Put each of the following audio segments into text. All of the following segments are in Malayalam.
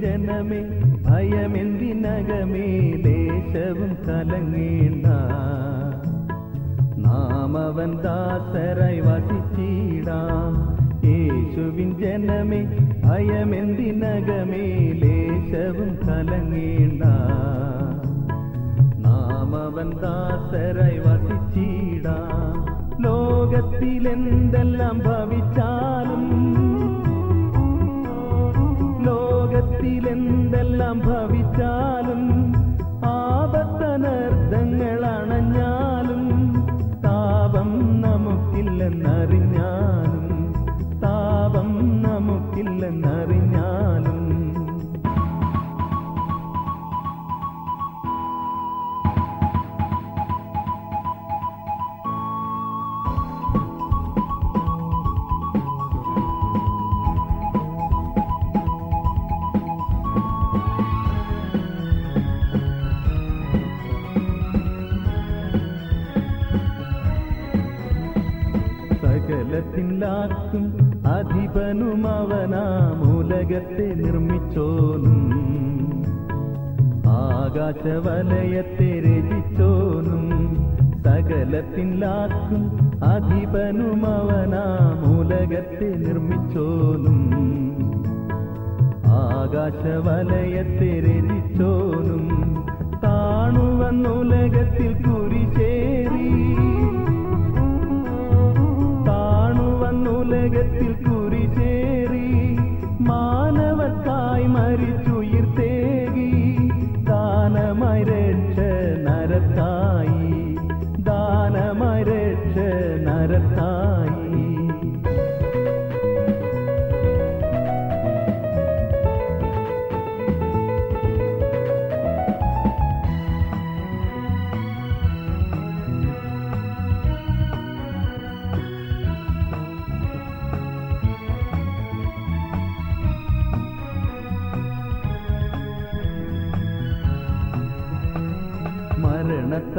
ജനമേ ഭയമെന്തിനകമേ ദേശവും കലങ്ങേണ്ട. നാം അവൻ ദാസരായി വസിച്ചിടാം. യേശുവിൻ ജനമേ ഭയമെന്തിനകമേ ദേശവും കലങ്ങേണ്ട. നാം അവൻ ദാസരായി വസിച്ചിടാം. ലോകത്തിലെന്തെല്ലാം ഭവിച്ചാലും ലോകത്തിലെന്തെല്ലാം ഭവിച്ചാലും ആകാശവലയത്തെ രചിച്ചോനും സകലത്തിലാക്കും അധിപനും അവനാം ഉലകത്തെ നിർമ്മിച്ചോനും ആകാശവലയത്തെ രചിച്ചോനും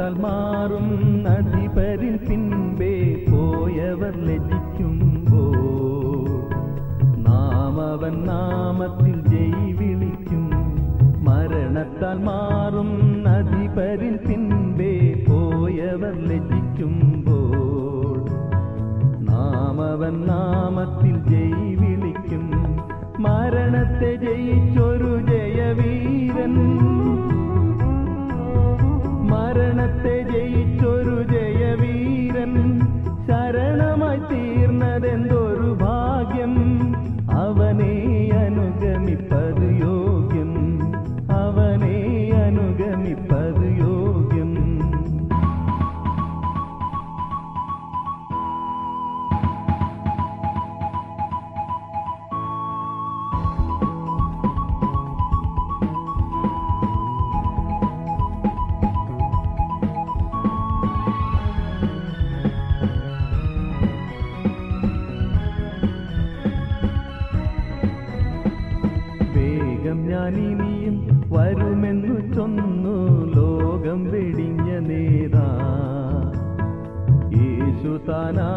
മരണത്താൽ മാറും അധിപരിൻ പിൻപേ പോയവർ ലജിക്കുമ്പോ നാം അവൻ നാമത്തിൽ ജയി വിളിക്കും. മരണത്താൽ മാറും അധിപരിൻ പിൻപേ പോയവർ ലജിക്കുമ്പോൾ നാം അവൻ നാമത്തിൽ ജയി വിളിക്കും. മരണത്തെ ജയിച്ചൊരു ജയവീരൻ മരണത്തെ ചൊന്നു ലോകം വെടിഞ്ഞ നേതാ. യേശു താനാരുമില്ലിതുപോലെ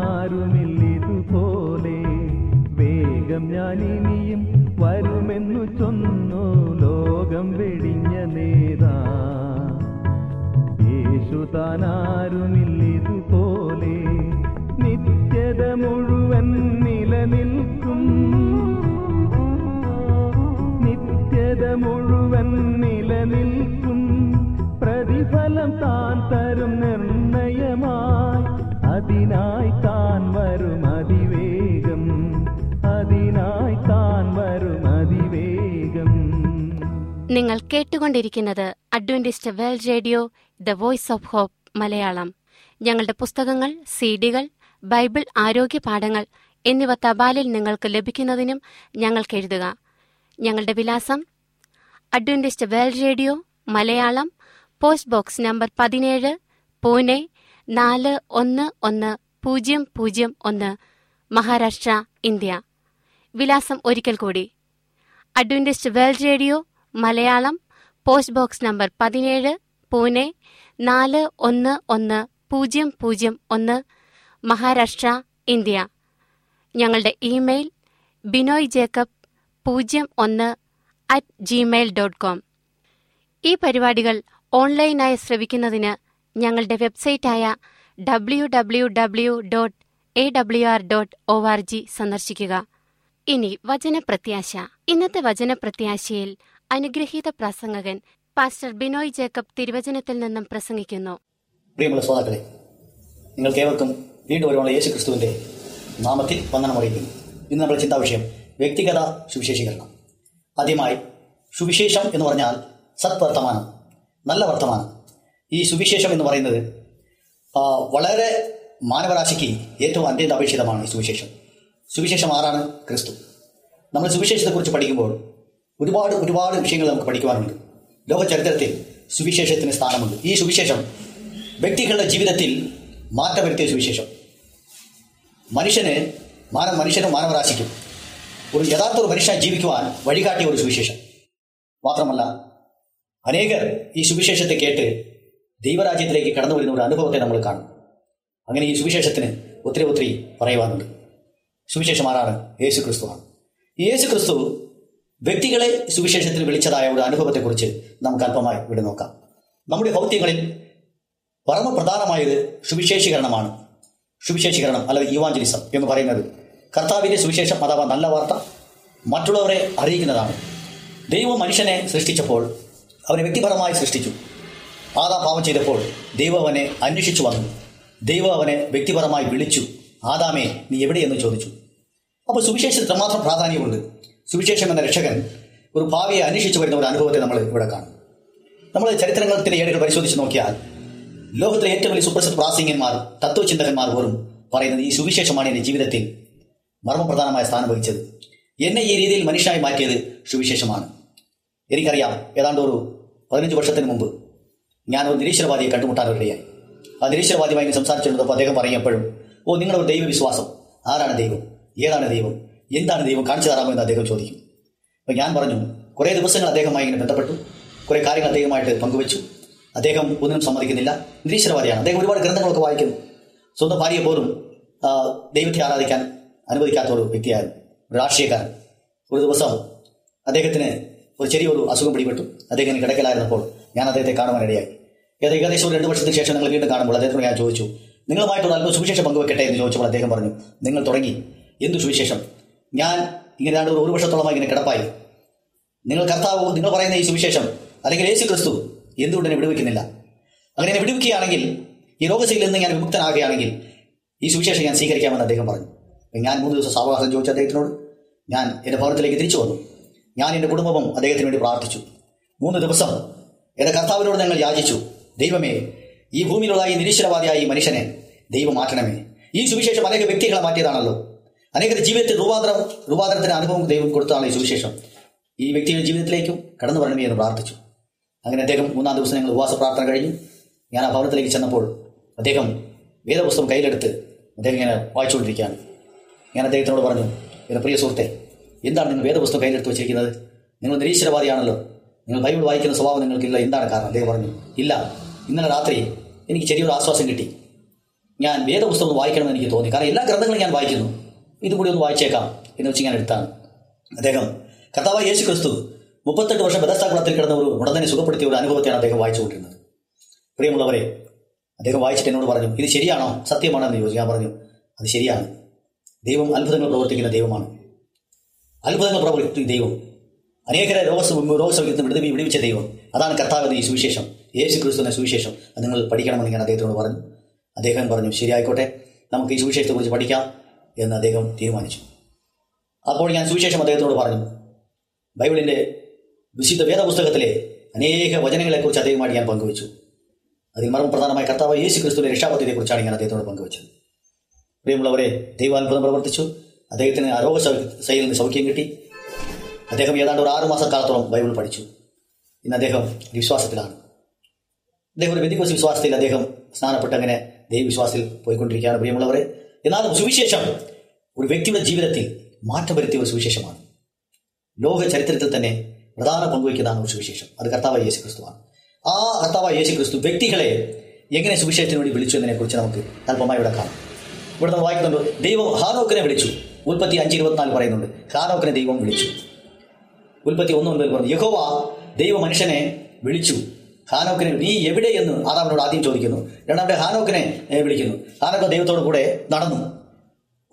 നിർണയമായി അതിനായി താൻ വരും അതിവേഗം. അതിനായി താൻ വരും അതിവേഗം. നിങ്ങൾ കേട്ടുകൊണ്ടിരിക്കുന്നത് Adventist World Radio the Voice of Hope Malayalam. ഞങ്ങളുടെ പുസ്തകങ്ങൾ സീഡികൾ ബൈബിൾ ആരോഗ്യ പാഠങ്ങൾ എന്നിവ തപാലിൽ നിങ്ങൾക്ക് ലഭിക്കുന്നതിനും ഞങ്ങൾക്ക് എഴുതുക. ഞങ്ങളുടെ വിലാസം Adventist World Radio Malayalam post box number പതിനേഴ് പൂനെ നാല് ഒന്ന് ഒന്ന് പൂജ്യം പൂജ്യം ഒന്ന് മഹാരാഷ്ട്ര ഇന്ത്യ. വിലാസം ഒരിക്കൽ കൂടി. Adventist World Radio Malayalam post box number പതിനേഴ് പൂനെ നാല് ഒന്ന് ഒന്ന് പൂജ്യം പൂജ്യം ഒന്ന് മഹാരാഷ്ട്ര ഇന്ത്യ. ഞങ്ങളുടെ ഇമെയിൽ ബിനോയ് ജേക്കബ് പൂജ്യം ഒന്ന് അറ്റ് ജിമെയിൽ ഡോട്ട് കോം ഈ പരിപാടികൾ ഓൺലൈനായി ശ്രവിക്കുന്നതിന് ഞങ്ങളുടെ വെബ്സൈറ്റായ W W W dot A W R dot O R G സന്ദർശിക്കുക. ഇനി വചനപ്രത്യാശ. ഇന്നത്തെ വചനപ്രത്യാശയിൽ അനുഗ്രഹീത പ്രസംഗകൻ പാസ്റ്റർ ബിനോയ് ജേക്കബ് തിരുവചനത്തിൽ നിന്നും പ്രസംഗിക്കുന്നു. പ്രിയമുള്ള വീണ്ടും യേശു ക്രിസ്തുവിന്റെ നാമത്തിൽ വന്ദനം അറിയിക്കുന്നു. ഇന്ന് നമ്മുടെ ചിന്താ വിഷയം വ്യക്തിഗത സുവിശേഷീകരണം. ആദ്യമായി സുവിശേഷം എന്ന് പറഞ്ഞാൽ സത്വർത്തമാനം നല്ല വർത്തമാനം. ഈ സുവിശേഷം എന്ന് പറയുന്നത് വളരെ മാനവരാശിക്ക് ഏറ്റവും അത്യന്താപേക്ഷിതമാണ് ഈ സുവിശേഷം. സുവിശേഷം ആരാണ്? ക്രിസ്തു. നമ്മൾ സുവിശേഷത്തെക്കുറിച്ച് പഠിക്കുമ്പോൾ ഒരുപാട് ഒരുപാട് വിഷയങ്ങൾ നമുക്ക് പഠിക്കുവാനുണ്ട്. ലോക ചരിത്രത്തിൽ സുവിശേഷത്തിന് സ്ഥാനമുണ്ട്. ഈ സുവിശേഷം വ്യക്തികളുടെ ജീവിതത്തിൽ മാറ്റം വരുത്തിയ സുവിശേഷം. മനുഷ്യന് മാനവ മനുഷ്യനും മാനവരാശിക്കും ഒരു യഥാർത്ഥ ഒരു മനുഷ്യൻ ജീവിക്കുവാൻ വഴികാട്ടിയ ഒരു സുവിശേഷം. മാത്രമല്ല അനേകർ ഈ സുവിശേഷത്തെ കേട്ട് ദൈവരാജ്യത്തിലേക്ക് കടന്നു വരുന്ന ഒരു അനുഭവത്തെ നമ്മൾ കാണും. അങ്ങനെ ഈ സുവിശേഷത്തിന് ഒത്തിരി ഒത്തിരി പറയുവാനുണ്ട്. സുവിശേഷം ആരാണ് യേശു ക്രിസ്തുവാണ് യേശു ക്രിസ്തു വ്യക്തികളെ സുവിശേഷത്തിൽ വിളിച്ചതായ ഒരു അനുഭവത്തെക്കുറിച്ച് നമുക്ക് അല്പമായി ഇവിടെ നോക്കാം. നമ്മുടെ ഭൗത്യങ്ങളിൽ പരമപ്രധാനമായത് സുവിശേഷീകരണമാണ്. സുവിശേഷീകരണം അല്ലെങ്കിൽ യുവാഞ്ചലിസം എന്ന് പറയുന്നത്. കർത്താവിന്റെ സുവിശേഷം അഥവാ നല്ല വാർത്ത മറ്റുള്ളവരെ അറിയിക്കുന്നതാണ്. ദൈവം മനുഷ്യനെ സൃഷ്ടിച്ചപ്പോൾ അവരെ വ്യക്തിപരമായി സൃഷ്ടിച്ചു. ആദാ പാപം ചെയ്തപ്പോൾ ദൈവം അവനെ അന്വേഷിച്ചു വന്നു. ദൈവം അവനെ വ്യക്തിപരമായി വിളിച്ചു. ആദാമേ നീ എവിടെയെന്ന് ചോദിച്ചു. അപ്പോൾ സുവിശേഷത്തിന് എത്രമാത്രം പ്രാധാന്യമുണ്ട്. സുവിശേഷം എന്ന രക്ഷകൻ ഒരു ഭാവിയെ അന്വേഷിച്ചു വരുന്ന ഒരു അനുഭവത്തെ നമ്മൾ ഇവിടെ കാണും. നമ്മൾ ചരിത്രങ്ങളുടെ ഏടുകൾ പരിശോധിച്ച് നോക്കിയാൽ ലോകത്തിലെ ഏറ്റവും വലിയ സുപ്രസിദ്ധ പ്രാസംഗികന്മാർ തത്വചിന്തകന്മാർ പോലും പറയുന്നത് ഈ സുവിശേഷമാണ് എന്റെ ജീവിതത്തിൽ മർമ്മപ്രധാനമായ സ്ഥാനം വഹിച്ചത്. എന്നെ ഈ രീതിയിൽ മനുഷ്യനായി മാറ്റിയത് സുവിശേഷമാണ്. എനിക്കറിയാം ഏതാണ്ട് ഒരു പതിനഞ്ച് വർഷത്തിന് മുമ്പ് ഞാൻ ഒരു നിരീശ്വരവാദിയെ കണ്ടുമുട്ടാനിടയായി ആ നിരീശ്വരവാദിയുമായി സംസാരിച്ചിരുന്നപ്പോൾ അദ്ദേഹം പറഞ്ഞപ്പോഴും ഓ നിങ്ങളുടെ ദൈവവിശ്വാസം. ആരാണ് ദൈവം? ഏതാണ് ദൈവം? എന്താണ് ദൈവം? കാണിച്ചു തരാമോ? എന്ന് അദ്ദേഹം ചോദിക്കും. അപ്പം ഞാൻ പറഞ്ഞു കുറേ ദിവസങ്ങൾ അദ്ദേഹവുമായി ഇങ്ങനെ ബന്ധപ്പെട്ടു. കുറേ കാര്യങ്ങൾ അദ്ദേഹമായിട്ട് പങ്കുവച്ചു. അദ്ദേഹം ഒന്നിനും സമ്മതിക്കുന്നില്ല. നിരീശ്വരവാദിയാണ്. അദ്ദേഹം ഒരുപാട് ഗ്രന്ഥങ്ങളൊക്കെ വായിക്കുന്നു. സ്വന്തം ഭാര്യയെ പോലും ദൈവത്തെ ആരാധിക്കാൻ അനുവദിക്കാത്ത ഒരു വ്യക്തിയായിരുന്നു. ഒരു രാഷ്ട്രീയക്കാരൻ. ഒരു ദിവസം അദ്ദേഹത്തിന് ഒരു ചെറിയൊരു അസുഖം പിടിപെട്ടു. അദ്ദേഹം കിടക്കലായിരുന്നപ്പോൾ ഞാൻ അദ്ദേഹത്തെ കാണുവാനിടയായി. ഏകദേശം ഒരു രണ്ട് വർഷത്തിന് ശേഷം നിങ്ങൾ വീണ്ടും കാണുമ്പോൾ അദ്ദേഹത്തോട് ഞാൻ ചോദിച്ചു നിങ്ങളുമായിട്ടൊരു അല്പം സുവിശേഷം പങ്കുവെക്കട്ടെ? എന്ന് ചോദിച്ചപ്പോൾ അദ്ദേഹം പറഞ്ഞു നിങ്ങൾ തുടങ്ങി. എന്തു സുവിശേഷം? ഞാൻ ഇങ്ങനെ രണ്ട് ഒരു വർഷത്തോളമായി ഇങ്ങനെ കിടപ്പായി. നിങ്ങൾ കർത്താവ് നിങ്ങൾ പറയുന്ന ഈ സുവിശേഷം അല്ലെങ്കിൽ യേശു ക്രിസ്തു എന്തുകൊണ്ട് എന്നെ വിടുവിക്കുന്നില്ല? അങ്ങനെ എന്നെ വിടുവിക്കുകയാണെങ്കിൽ ഈ രോഗശയിൽ നിന്ന് ഞാൻ വിമുക്തനാകുകയാണെങ്കിൽ ഈ സുവിശേഷം ഞാൻ സ്വീകരിക്കാമെന്ന് അദ്ദേഹം പറഞ്ഞു. ഞാൻ മൂന്ന് ദിവസം സാവകാശം ചോദിച്ച അദ്ദേഹത്തിനോട് ഞാൻ എന്റെ ഭവനത്തിലേക്ക് തിരിച്ചു വന്നു. ഞാൻ എന്റെ കുടുംബവും അദ്ദേഹത്തിന് വേണ്ടി പ്രാർത്ഥിച്ചു. മൂന്ന് ദിവസം എന്റെ കർത്താവിനോട് ഞങ്ങൾ യാചിച്ചു. ദൈവമേ ഈ ഭൂമിയിലുള്ള ഈ നിരീശ്വരവാദിയായ ഈ മനുഷ്യനെ ദൈവം മാറ്റണമേ. ഈ സുവിശേഷം അനേക വ്യക്തികളെ മാറ്റിയതാണല്ലോ. അനേകരുടെ ജീവിതത്തിൽ രൂപാന്തരം രൂപാന്തരത്തിന് അനുഭവം ദൈവം കൊടുത്തതാണ് ഈ സുവിശേഷം. ഈ വ്യക്തിയുടെ ജീവിതത്തിലേക്കും കടന്നു വരണമേ എന്ന് പ്രാർത്ഥിച്ചു. അങ്ങനെ അദ്ദേഹം മൂന്നാം ദിവസം ഞങ്ങൾ ഉപവാസ പ്രാർത്ഥന കഴിഞ്ഞു. ഞാൻ ആ ഭവനത്തിലേക്ക് ചെന്നപ്പോൾ അദ്ദേഹം വേദപുസ്തകം കയ്യിലെടുത്ത് അദ്ദേഹം ഇങ്ങനെ വായിച്ചുകൊണ്ടിരിക്കുകയാണ്. ഞാൻ അദ്ദേഹത്തിനോട് പറഞ്ഞു എന്റെ പ്രിയ സുഹൃത്തെ എന്താണ് നിങ്ങൾ വേദപുസ്തകം കയ്യിലെടുത്ത് വെച്ചിരിക്കുന്നത്? നിങ്ങൾ നിരീശ്വരവാദിയാണല്ലോ. നിങ്ങൾ ബൈബിൾ വായിക്കുന്ന സ്വഭാവം നിങ്ങൾക്കില്ല. എന്താണ് കാരണം? അദ്ദേഹം പറഞ്ഞു ഇല്ല. ഇന്നലെ രാത്രി എനിക്ക് ചെറിയൊരു ആശ്വാസം കിട്ടി. ഞാൻ വേദപുസ്തകം വായിക്കണമെന്ന് എനിക്ക് തോന്നി. കാരണം എല്ലാ ഗ്രന്ഥങ്ങളും ഞാൻ വായിക്കുന്നു. ഇതും കൂടി ഒന്ന് വായിച്ചേക്കാം എന്ന് വെച്ച് ഞാൻ എടുത്താണ്. അദ്ദേഹം കർത്താവായ യേശു ക്രിസ്തു മുപ്പത്തെട്ട് വർഷം ബദസ്താകുളത്തിൽ കിടന്ന ഒരു ഉടനെ സുഖപ്പെടുത്തിയ ഒരു അനുഭവത്തെയാണ് അദ്ദേഹം വായിച്ചുകൊണ്ടിരുന്നത് പ്രിയമുള്ളവരെ അദ്ദേഹം വായിച്ചിട്ട് എന്നോട് പറഞ്ഞു ഇത് ശരിയാണോ? സത്യമാണോ എന്ന് ചോദിച്ചു. ഞാൻ പറഞ്ഞു അത് ശരിയാണ്. ദൈവം അത്ഭുതങ്ങൾ പ്രവർത്തിക്കുന്ന ദൈവമാണ്. അത്ഭുതങ്ങൾ പ്രവർത്തിക്കുന്ന ദൈവം. അനേകരെ രോഗ രോഗസൗഖ്യത്തിന് വിടുതി വിടുവിച്ച ദൈവം. അതാണ് കർത്താവ് ഈ സുവിശേഷം. യേശു ക്രിസ്തുവിന്റെ സുവിശേഷം അത് നിങ്ങൾ പഠിക്കണമെന്ന് ഞാൻ അദ്ദേഹത്തോട് പറഞ്ഞു. അദ്ദേഹം പറഞ്ഞു ശരിയായിക്കോട്ടെ നമുക്ക് ഈ സുവിശേഷത്തെക്കുറിച്ച് പഠിക്കാം എന്ന് അദ്ദേഹം തീരുമാനിച്ചു. അപ്പോൾ ഞാൻ സുവിശേഷം അദ്ദേഹത്തോട് പറഞ്ഞു. ബൈബിളിന്റെ വിശുദ്ധ വേദപുസ്തകത്തിലെ അനേക വചനങ്ങളെക്കുറിച്ച് അദ്ദേഹമായിട്ട് ഞാൻ പങ്കുവച്ചു. അതിൽ മർമ്മപ്രധാനമായ കർത്താവ് യേശു ക്രിസ്തുവിന്റെ രക്ഷാപത്തിയെക്കുറിച്ചാണ് ഞാൻ അദ്ദേഹത്തോട് പങ്കുവച്ചത്. പ്രിയമുള്ളവരെ ദൈവാത്ഭുതം പ്രവർത്തിച്ചു. അദ്ദേഹത്തിന് ആരോഗ്യ ശൈലിയിൽ നിന്ന് സൗഖ്യം കിട്ടി. അദ്ദേഹം ഏതാണ്ട് ഒരു ആറുമാസക്കാലത്തോളം ബൈബിൾ പഠിച്ചു. ഇന്ന് അദ്ദേഹം വിശ്വാസത്തിലാണ്. അദ്ദേഹം ഒരു ബന്ധുക്കോസ് വിശ്വാസത്തിൽ അദ്ദേഹം സ്നാനപ്പെട്ട് അങ്ങനെ ദൈവവിശ്വാസത്തിൽ പോയിക്കൊണ്ടിരിക്കുകയാണ്. പ്രിയമുള്ളവരെ എന്നാലും സുവിശേഷം ഒരു വ്യക്തിയുടെ ജീവിതത്തിൽ മാറ്റം വരുത്തിയ ഒരു സുവിശേഷമാണ്. ലോക ചരിത്രത്തിൽ തന്നെ പ്രധാന പങ്കുവയ്ക്കുന്നതാണ് ഒരു സുവിശേഷം. അത് കർത്താവ് യേശു ക്രിസ്തുവാണ് ആ കർത്താവ് യേശു ക്രിസ്തു വ്യക്തികളെ എങ്ങനെ സുവിശേഷത്തിന് വേണ്ടി വിളിച്ചു എന്നതിനെ കുറിച്ച് നമുക്ക് അല്പമായി ഇവിടെ കാണാം. ഇവിടെ നമ്മൾ വായിക്കുന്നുണ്ട് ദൈവം ഹാനോക്കിനെ വിളിച്ചു. ഉൽപ്പത്തി അഞ്ച് ഇരുപത്തിനാല് പറയുന്നുണ്ട് ഹാനോക്കിനെ ദൈവം വിളിച്ചു. ഉൽപ്പത്തി ഒന്ന് മുതൽ പറഞ്ഞു യഹോവ ദൈവ മനുഷ്യനെ വിളിച്ചു. ഹാനോക്കിനെ നീ എവിടെ എന്ന് ആറാമനോട് ആദ്യം ചോദിക്കുന്നു. രണ്ടാമത്തെ ഹാനോക്കിനെ വിളിക്കുന്നു. ഹാനോക്ക് ദൈവത്തോട് കൂടെ നടന്നു.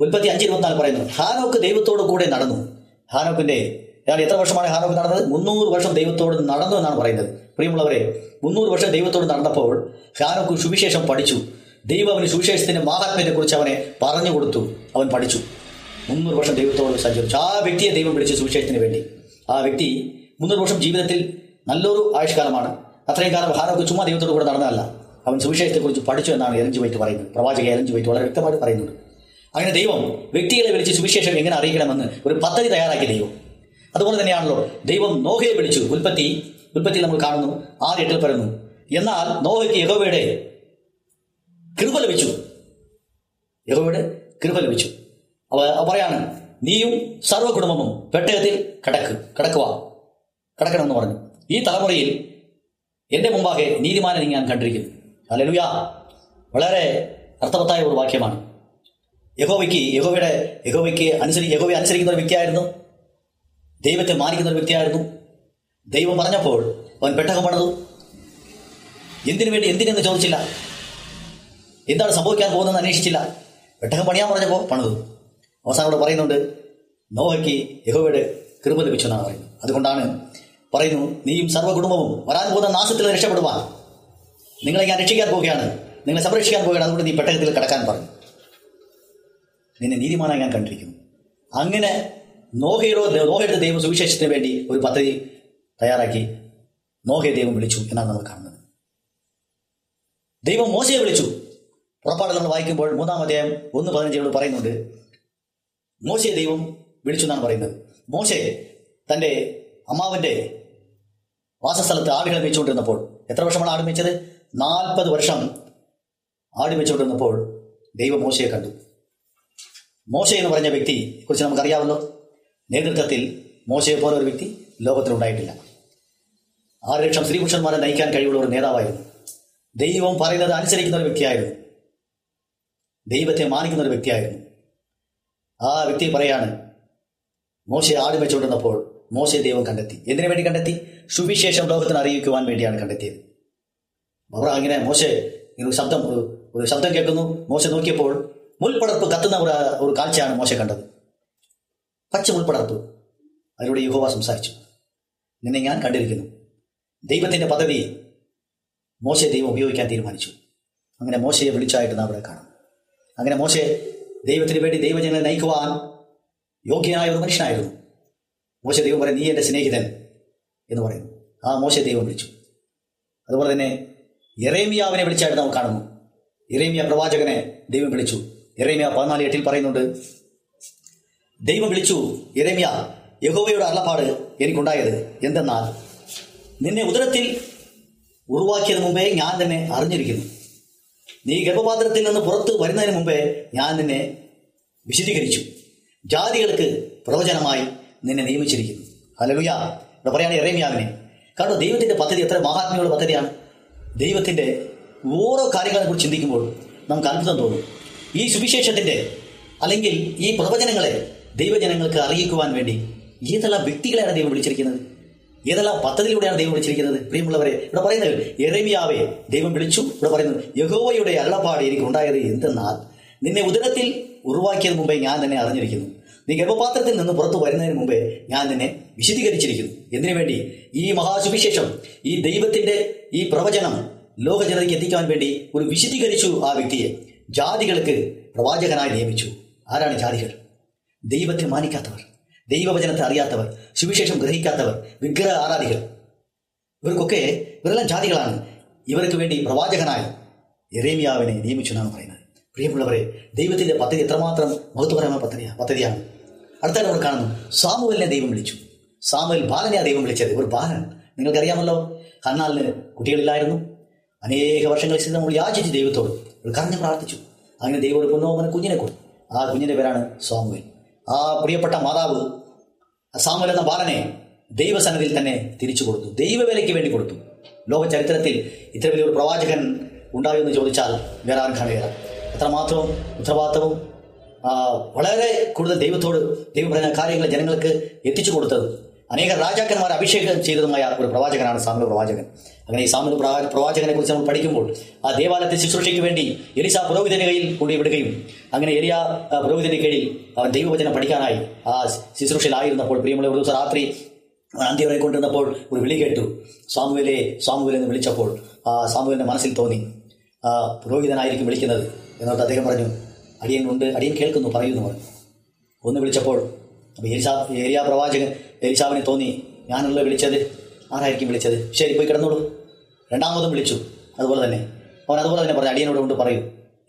ഉൽപ്പത്തി അഞ്ച് ഇരുപത്തിനാല് പറയുന്നു ഹാനോക്ക് ദൈവത്തോട് കൂടെ നടന്നു. ഹാനോക്കിന്റെ ഞാൻ എത്ര വർഷമാണ് ഹാനോക്ക് നടന്നത്? മുന്നൂറ് വർഷം ദൈവത്തോട് നടന്നു എന്നാണ് പറയുന്നത്. പ്രിയമുള്ളവരെ മുന്നൂറ് വർഷം ദൈവത്തോട് നടന്നപ്പോൾ ഹാനോക്ക് സുവിശേഷം പഠിച്ചു. ദൈവം അവന് സുവിശേഷത്തിന്റെ മാഹാത്മ്യത്തെ കുറിച്ച് അവനെ പറഞ്ഞു കൊടുത്തു. അവൻ പഠിച്ചു. മുന്നൂറ് വർഷം ദൈവത്തോട് സഞ്ചരിച്ചു. ആ വ്യക്തിയെ ദൈവം വിളിച്ചു സുവിശേഷത്തിന് വേണ്ടി. ആ വ്യക്തി മുന്നൂറ് വർഷം ജീവിതത്തിൽ നല്ലൊരു ആയുഷ്കാലമാണ്. അത്രയും കാലം ഹാനോക്ക് ചുമ്മാ ദൈവത്തോട് കൂടെ നടന്നതല്ല. അവൻ സുവിശേഷത്തെക്കുറിച്ച് പഠിച്ചു എന്നാണ് എലഞ്ചു വൈറ്റ് പറയുന്നത്. പ്രവാചക എലഞ്ചു വൈറ്റ് വളരെ വ്യക്തമായിട്ട് പറയുന്നുണ്ട്. അങ്ങനെ ദൈവം വ്യക്തികളെ വിളിച്ച് സുവിശേഷം എങ്ങനെ അറിയിക്കണമെന്ന് ഒരു പദ്ധതി തയ്യാറാക്കി ദൈവം. അതുപോലെ തന്നെയാണല്ലോ ദൈവം നോഹയെ വിളിച്ചു. ഉൽപ്പത്തി ഉൽപ്പത്തി നമ്മൾ കാണുന്നു ആറ് എട്ടിൽ പറയുന്നു എന്നാൽ നോഹയ്ക്ക് യഹോവയുടെ കൃപ ലഭിച്ചു. യഹോവയുടെ കൃപ ലഭിച്ചു. അവ പറയാണ് നീയും സർവ കുടുംബവും പെട്ടകത്തിൽ കിടക്ക് കിടക്കുക കിടക്കണമെന്ന് പറഞ്ഞു. ഈ തലമുറയിൽ എന്റെ മുമ്പാകെ നീതിമാനെ ഞാൻ കണ്ടിരിക്കുന്നു. അല്ലെലുയാ വളരെ അർത്ഥവത്തായ ഒരു വാക്യമാണ്. യഹോവയ്ക്ക് യഹോവയുടെ യഹോവയ്ക്ക് അനുസരി യഹോവയെ അനുസരിക്കുന്ന ഒരു വ്യക്തിയായിരുന്നു. ദൈവത്തെ മാനിക്കുന്ന ഒരു വ്യക്തിയായിരുന്നു. ദൈവം പറഞ്ഞപ്പോൾ അവൻ പെട്ടകം പണിതു. എന്തിനു വേണ്ടി എന്തിനെന്ന് ചോദിച്ചില്ല. എന്താണ് സംഭവിക്കാൻ പോകുന്നതെന്ന് അന്വേഷിച്ചില്ല. പെട്ടകം പണിയാൻ പറഞ്ഞപ്പോൾ പണിതു. അവസാനം ഇവിടെ പറയുന്നുണ്ട് നോഹയ്ക്ക് യഹോവയുടെ കൃപ ലഭിച്ചെന്നാണ് പറയുന്നത്. അതുകൊണ്ടാണ് പറയുന്നു നീയും സർവ കുടുംബവും വരാൻ പോകുന്ന നാശത്തിൽ രക്ഷപ്പെടുവാൻ. നിങ്ങളെ ഞാൻ രക്ഷിക്കാൻ പോവുകയാണ്. നിങ്ങളെ സംരക്ഷിക്കാൻ പോവുകയാണ്. അതുകൊണ്ട് നീ പെട്ടകത്തിൽ കടക്കാൻ പറഞ്ഞു നിന്നെ നീതിമാനായി ഞാൻ കണ്ടിരിക്കുന്നു. അങ്ങനെ നോഹയുടെ നോഹയുടെ ദൈവം സുവിശേഷത്തിന് വേണ്ടി ഒരു പദ്ധതി തയ്യാറാക്കി നോഹയെ ദൈവം വിളിച്ചു എന്നാണ് നമ്മൾ കാണുന്നത്. ദൈവം മോശയെ വിളിച്ചു. പുറപ്പാട് നമ്മൾ വായിക്കുമ്പോൾ മൂന്നാം അധ്യായം ഒന്ന് പതിനഞ്ചോട് പറയുന്നുണ്ട് മോശയെ ദൈവം വിളിച്ചു എന്നാണ് പറയുന്നത്. മോശെ തന്റെ അമ്മാവന്റെ വാസസ്ഥലത്ത് ആടുകളെ വെച്ചുകൊണ്ടിരുന്നപ്പോൾ എത്ര വർഷമാണ് ആട് മേച്ചത് നാൽപ്പത് വർഷം ആട് വെച്ചുകൊണ്ടിരുന്നപ്പോൾ ദൈവം മോശയെ കണ്ടു. മോശ എന്ന് പറഞ്ഞ വ്യക്തി കുറിച്ച് നമുക്കറിയാമല്ലോ. നേതൃത്വത്തിൽ മോശയെ പോലെ ഒരു വ്യക്തി ലോകത്തിലുണ്ടായിട്ടില്ല ആറ് ലക്ഷം സ്ത്രീപുരുഷന്മാരെ നയിക്കാൻ കഴിവുള്ള ഒരു നേതാവായിരുന്നു. ദൈവം പറയുന്നത് അനുസരിക്കുന്ന ഒരു വ്യക്തിയായിരുന്നു. ദൈവത്തെ മാനിക്കുന്ന ഒരു വ്യക്തിയായിരുന്നു. ആ വ്യക്തി പറയാണ് മോശയെ ആട് വെച്ചുകൊണ്ടിരുന്നപ്പോൾ മോശയെ ദൈവം കണ്ടെത്തി. എന്തിനു വേണ്ടി കണ്ടെത്തി? സുവിശേഷം ലോകത്തിന് അറിയിക്കുവാൻ വേണ്ടിയാണ് കണ്ടെത്തിയത്. അവർ അങ്ങനെ മോശ ഇങ്ങനെ ഒരു ശബ്ദം ഒരു ശബ്ദം കേൾക്കുന്നു. മോശ നോക്കിയപ്പോൾ മുൾപ്പടർപ്പ് കത്തുന്ന ഒരു ഒരു കാഴ്ചയാണ് മോശ കണ്ടത്. പച്ച മുൾപ്പടർപ്പ്. അതിലൂടെ യുഹോവ സംസാരിച്ചു. നിന്നെ ഞാൻ കണ്ടിരിക്കുന്നു. ദൈവത്തിന്റെ പദവി മോശ ദൈവം ഉപയോഗിക്കാൻ തീരുമാനിച്ചു. അങ്ങനെ മോശയെ വിളിച്ചായിട്ട് നാം അവിടെ കാണാം. അങ്ങനെ മോശെ ദൈവത്തിന് വേണ്ടി ദൈവജനെ നയിക്കുവാൻ യോഗ്യനായ ഒരു മനുഷ്യനായിരുന്നു. മോശ ദൈവം പറയും നീ എന്റെ സ്നേഹിതൻ എന്ന് പറയുന്നു ആ മോശ ദൈവം വിളിച്ചു. അതുപോലെ തന്നെ ഇറേമിയാവിനെ വിളിച്ചായിട്ട് നാം കാണുന്നു ഇറേമിയ പ്രവാചകനെ ദൈവം വിളിച്ചു. എറേമിയ പതിനാല് എട്ടിൽ പറയുന്നുണ്ട് ദൈവം വിളിച്ചു എറേമിയ യഹോവയുടെ അള്ളപ്പാട് എനിക്കുണ്ടായത് എന്തെന്നാൽ നിന്നെ ഉദരത്തിൽ ഉരുവാക്കിയതിന് മുമ്പേ ഞാൻ തന്നെ അറിഞ്ഞിരിക്കുന്നു. നീ ഗർഭപാത്രത്തിൽ നിന്ന് പുറത്ത് വരുന്നതിന് മുമ്പേ ഞാൻ നിന്നെ വിശദീകരിച്ചു ജാതികൾക്ക് പ്രവചനമായി നിന്നെ നിയമിച്ചിരിക്കുന്നു. ഹലലുയ ഇവിടെ പറയാണ് ഇറേമിയാവിനെ കാരണം ദൈവത്തിന്റെ പദ്ധതി എത്ര മഹാത്മ്യമുള്ള പദ്ധതിയാണ്. ദൈവത്തിന്റെ ഓരോ കാര്യങ്ങളെ കുറിച്ച് ചിന്തിക്കുമ്പോൾ നമുക്ക് അത്ഭുതം തോന്നും. ഈ സുവിശേഷത്തിന്റെ അല്ലെങ്കിൽ ഈ പ്രവചനങ്ങളെ ദൈവജനങ്ങൾക്ക് അറിയിക്കുവാൻ വേണ്ടി ഏതെല്ലാം വ്യക്തികളെയാണ് ദൈവം വിളിച്ചിരിക്കുന്നത്? ഏതെല്ലാം പദ്ധതിയിലൂടെയാണ് ദൈവം വിളിച്ചിരിക്കുന്നത്? പ്രിയമുള്ളവരെ ഇവിടെ പറയുന്നത് എറേമിയാവെ ദൈവം വിളിച്ചു. ഇവിടെ പറയുന്നത് യഹോവയുടെ അള്ളപ്പാട് എനിക്ക് ഉണ്ടായത് എന്തെന്നാൽ നിന്നെ ഉദരത്തിൽ ഉറവാക്കിയത് മുമ്പേ ഞാൻ തന്നെ അറിഞ്ഞിരിക്കുന്നു. നീ ഗർഭപാത്രത്തിൽ നിന്ന് പുറത്തു വരുന്നതിന് മുമ്പേ ഞാൻ നിന്നെ വിശദീകരിച്ചിരിക്കുന്നു എന്തിനു വേണ്ടി? ഈ മഹാസുവിശേഷം ഈ ദൈവത്തിന്റെ ഈ പ്രവചനം ലോക ജനതയ്ക്ക് എത്തിക്കാൻ വേണ്ടി ഒരു വിശദീകരിച്ചു ആ വ്യക്തിയെ ജാതികൾക്ക് പ്രവാചകനായി നിയമിച്ചു. ആരാണ് ജാതികൾ? ദൈവത്തെ മാനിക്കാത്തവർ ദൈവവചനത്തെ അറിയാത്തവർ സുവിശേഷം ഗ്രഹിക്കാത്തവർ വിഗ്രഹ ആരാധികൾ. ഇവർക്കൊക്കെ ഇവരെല്ലാം ജാതികളാണ്. ഇവർക്ക് വേണ്ടി പ്രവാചകനായി എറേമിയാവിനെ നിയമിച്ചു എന്നാണ് പറയുന്നത്. പ്രിയമുള്ളവരെ ദൈവത്തിന്റെ പദ്ധതി എത്രമാത്രം മഹത്വപരമായ പദ്ധതിയാണ് പദ്ധതിയാണ്. അടുത്ത നമ്മൾ കാണുന്നു. സാമുവലിനെ ദൈവം വിളിച്ചു. സാമുവൽ ബാലനെയാ ദൈവം വിളിച്ചത്. ഒരു ബാലൻ. നിങ്ങൾക്കറിയാമല്ലോ? ഹന്നാലിന് കുട്ടികളില്ലായിരുന്നു. അനേക വർഷങ്ങൾക്ക് ശേഷം നമ്മൾ യാചിച്ചു ദൈവത്തോട് ഒരു കറഞ്ഞ് പ്രാർത്ഥിച്ചു. അങ്ങനെ ദൈവം ഒരു പൊന്നോമന കുഞ്ഞിനെ കൊടുത്തു. ആ കുഞ്ഞിന്റെ പേരാണ് സാമുവൽ. ആ പ്രിയപ്പെട്ട മാതാവ് സാമുവൽ എന്ന ബാലനെ ദൈവസന്നിധിയിൽ തന്നെ തിരിച്ചു കൊടുത്തു. ദൈവവേലയ്ക്ക് വേണ്ടി കൊടുത്തു. ലോക ചരിത്രത്തിൽ ഇത്ര വലിയൊരു പ്രവാചകൻ എന്ന് ചോദിച്ചാൽ വേറെ ആരും കാണുകയില്ല. അത്രമാത്രവും ഉത്തരവാദിത്തവും വളരെ കൂടുതൽ ദൈവത്തോട് ദൈവം പറഞ്ഞ കാര്യങ്ങൾ ജനങ്ങൾക്ക് എത്തിച്ചു കൊടുത്തത്. അനേക രാജാക്കന്മാർ അഭിഷേകം ചെയ്തതുമായ ഒരു പ്രവാചകനാണ് സാമൂഹ്യ പ്രവാചകൻ. അങ്ങനെ ഈ സാമൂഹ്യ പ്രവാ- പ്രവാചകനെ കുറിച്ച് നമ്മൾ പഠിക്കുമ്പോൾ ആ ദേവാലയത്തെ ശുശ്രൂഷയ്ക്ക് വേണ്ടി എലിസ പുരോഹിതന്റെ കയ്യിൽ കൊണ്ടുവിടുകയും അങ്ങനെ എലിയ പുരോഹിതന്റെ കീഴിൽ അവൻ ദൈവവചനം പഠിക്കാനായി ആ ശുശ്രൂഷയിലായിരുന്നപ്പോൾ പ്രിയമുള്ള ഒരു ദിവസം രാത്രി അന്ത്യവരെ കൊണ്ടിരുന്നപ്പോൾ ഒരു വിളി കേട്ടു. സാമുവലെ സാമുവൽ വിളിച്ചപ്പോൾ ആ സാമുവലിന്റെ മനസ്സിൽ തോന്നി. ആ പുരോഹിതനായിരിക്കും വിളിക്കുന്നത് എന്നോട്ട് അദ്ദേഹം പറഞ്ഞു അടിയൻ ഉണ്ട് അടിയൻ കേൾക്കുന്നു പറയുന്നു പറഞ്ഞു ഒന്ന് വിളിച്ചപ്പോൾ അപ്പോൾ ഏരിശാ ഏരിയ പ്രവാചകൻ ഏരിശാവിനെ തോന്നി. ഞാനുള്ള വിളിച്ചത്? ആരായിരിക്കും വിളിച്ചത്? ശരി പോയി കിടന്നോളൂ. രണ്ടാമതും വിളിച്ചു. അതുപോലെ തന്നെ. അവൻ അതുപോലെ തന്നെ പറഞ്ഞു അടിയനോട് കൊണ്ട് പറയൂ.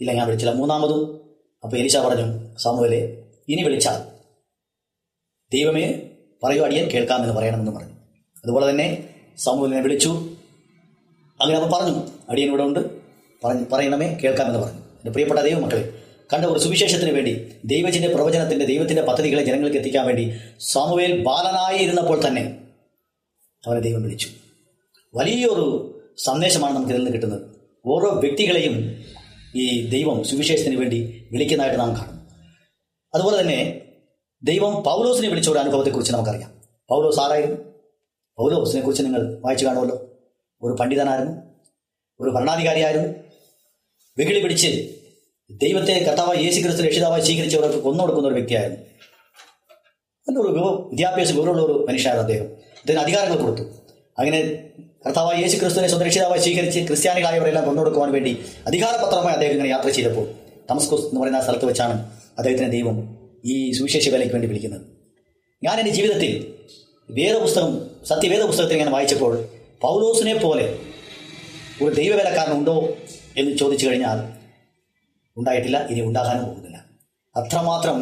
ഇല്ല ഞാൻ വിളിച്ചില്ല. മൂന്നാമതും അപ്പോൾ എലിശ പറഞ്ഞു സാമുവലെ ഇനി വിളിച്ചാൽ ദൈവമേ പറയൂ അടിയൻ കേൾക്കാമെന്ന് പറയണമെന്ന് പറഞ്ഞു. അതുപോലെ തന്നെ സാമുവലിനെ വിളിച്ചു. അങ്ങനെ അവൻ പറഞ്ഞു അടിയൻ ഇവിടെ ഉണ്ട്. പറഞ്ഞു പറയണമേ കേൾക്കാമെന്ന് പറഞ്ഞു. എന്റെ പ്രിയപ്പെട്ട ദൈവമക്കളെ കണ്ട ഒരു സുവിശേഷത്തിന് വേണ്ടി ദൈവത്തിന്റെ പ്രവചനത്തിന്റെ ദൈവത്തിന്റെ പദ്ധതികളെ ജനങ്ങൾക്ക് എത്തിക്കാൻ വേണ്ടി സാമുവേൽ ബാലനായി ഇരുന്നപ്പോൾ തന്നെ അവനെ ദൈവം വിളിച്ചു. വലിയൊരു സന്ദേശമാണ് നമുക്ക് ഇതിൽ നിന്ന് കിട്ടുന്നത്. ഓരോ വ്യക്തികളെയും ഈ ദൈവം സുവിശേഷത്തിന് വേണ്ടി വിളിക്കുന്നതായിട്ട് നാം കാണും. അതുപോലെ തന്നെ ദൈവം പൗലോസിനെ വിളിച്ച ഒരു അനുഭവത്തെക്കുറിച്ച് നമുക്കറിയാം. പൗലോസ് ആരായിരുന്നു? പൗലോസിനെ കുറിച്ച് നിങ്ങൾ വായിച്ചു കാണുമല്ലോ. ഒരു പണ്ഡിതനായിരുന്നു. ഒരു ഭരണാധികാരിയായിരുന്നു. വെകിളി പിടിച്ച് ദൈവത്തെ കർത്താവായി യേശു ക്രിസ്തു രക്ഷിതാവായി സ്വീകരിച്ചവർക്ക് കൊന്നുകൊടുക്കുന്ന ഒരു വ്യക്തിയായിരുന്നു. നല്ലൊരു ഒരു വിദ്യാഭ്യാസ ഗൗരവമുള്ള ഒരു മനുഷ്യനായിരുന്നു അദ്ദേഹം. അദ്ദേഹത്തിന് അധികാരങ്ങൾ കൊടുത്തു. അങ്ങനെ കർത്താവായ യേശു ക്രിസ്തുവിനെ സ്വന്തം രക്ഷിതാവായി സ്വീകരിച്ച് ക്രിസ്ത്യാനികളായവരെല്ലാം കൊന്നുകൊടുക്കുവാൻ വേണ്ടി അധികാരപത്രമായി അദ്ദേഹം ഇങ്ങനെ യാത്ര ചെയ്തപ്പോൾ തമസ്കോസ് എന്ന് പറയുന്ന സ്ഥലത്ത് വെച്ചാണ് അദ്ദേഹത്തിന്റെ ദൈവം ഈ സുവിശേഷ വേലയ്ക്ക് വേണ്ടി വിളിക്കുന്നത്. ഞാൻ എന്റെ ജീവിതത്തിൽ വേദപുസ്തകം സത്യവേദ പുസ്തകത്തിൽ ഞാൻ വായിച്ചപ്പോൾ പൗലോസിനെ പോലെ ഒരു ദൈവവേലക്കാരനുണ്ടോ എന്ന് ചോദിച്ചു കഴിഞ്ഞാൽ ഉണ്ടായിട്ടില്ല ഇനി ഉണ്ടാകാനും പോകുന്നില്ല. അത്രമാത്രം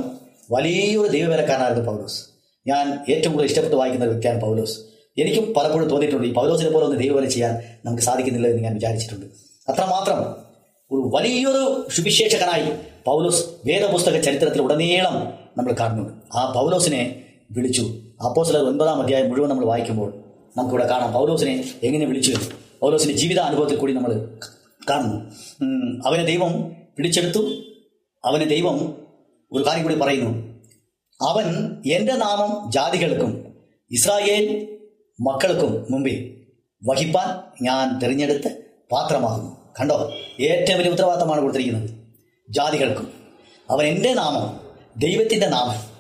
വലിയൊരു ദൈവവേലക്കാരനായിരുന്നു പൗലോസ്. ഞാൻ ഏറ്റവും കൂടുതൽ ഇഷ്ടപ്പെട്ട് വായിക്കുന്ന ഒരു വ്യക്തിയാണ് പൗലോസ്. എനിക്കും പലപ്പോഴും തോന്നിയിട്ടുണ്ട് ഈ പൗലോസിനെ പോലെ ഒന്ന് ദൈവവേല ചെയ്യാൻ നമുക്ക് സാധിക്കുന്നില്ല എന്ന് ഞാൻ വിചാരിച്ചിട്ടുണ്ട്. അത്രമാത്രം ഒരു വലിയൊരു സുവിശേഷകനായി പൗലോസ് വേദപുസ്തക ചരിത്രത്തിൽ ഉടനീളം നമ്മൾ കാണുന്നുണ്ട്. ആ പൗലോസിനെ വിളിച്ചു. അപ്പോസ്തലർ ഒൻപതാം അധ്യായം മുഴുവൻ നമ്മൾ വായിക്കുമ്പോൾ നമുക്കിവിടെ കാണാം പൗലോസിനെ എങ്ങനെ വിളിച്ചു പൗലോസിന്റെ ജീവിത അനുഭവത്തിൽ കൂടി നമ്മൾ കാണുന്നു. അവനെ ദൈവം പിടിച്ചെടുത്തു. അവന് ദൈവം ഒരു കാര്യം കൂടി പറയുന്നു. അവൻ എന്റെ നാമം ജാതികൾക്കും ഇസ്രായേൽ മക്കൾക്കും മുമ്പിൽ വഹിപ്പാൻ ഞാൻ തിരഞ്ഞെടുത്ത് പാത്രമാകുന്നു. കണ്ടോ? ഏറ്റവും വലിയ ഉത്തരവാദിത്തമാണ് കൊടുത്തിരിക്കുന്നത്. ജാതികൾക്കും. അവൻ എന്റെ നാമം ദൈവത്തിന്റെ നാമം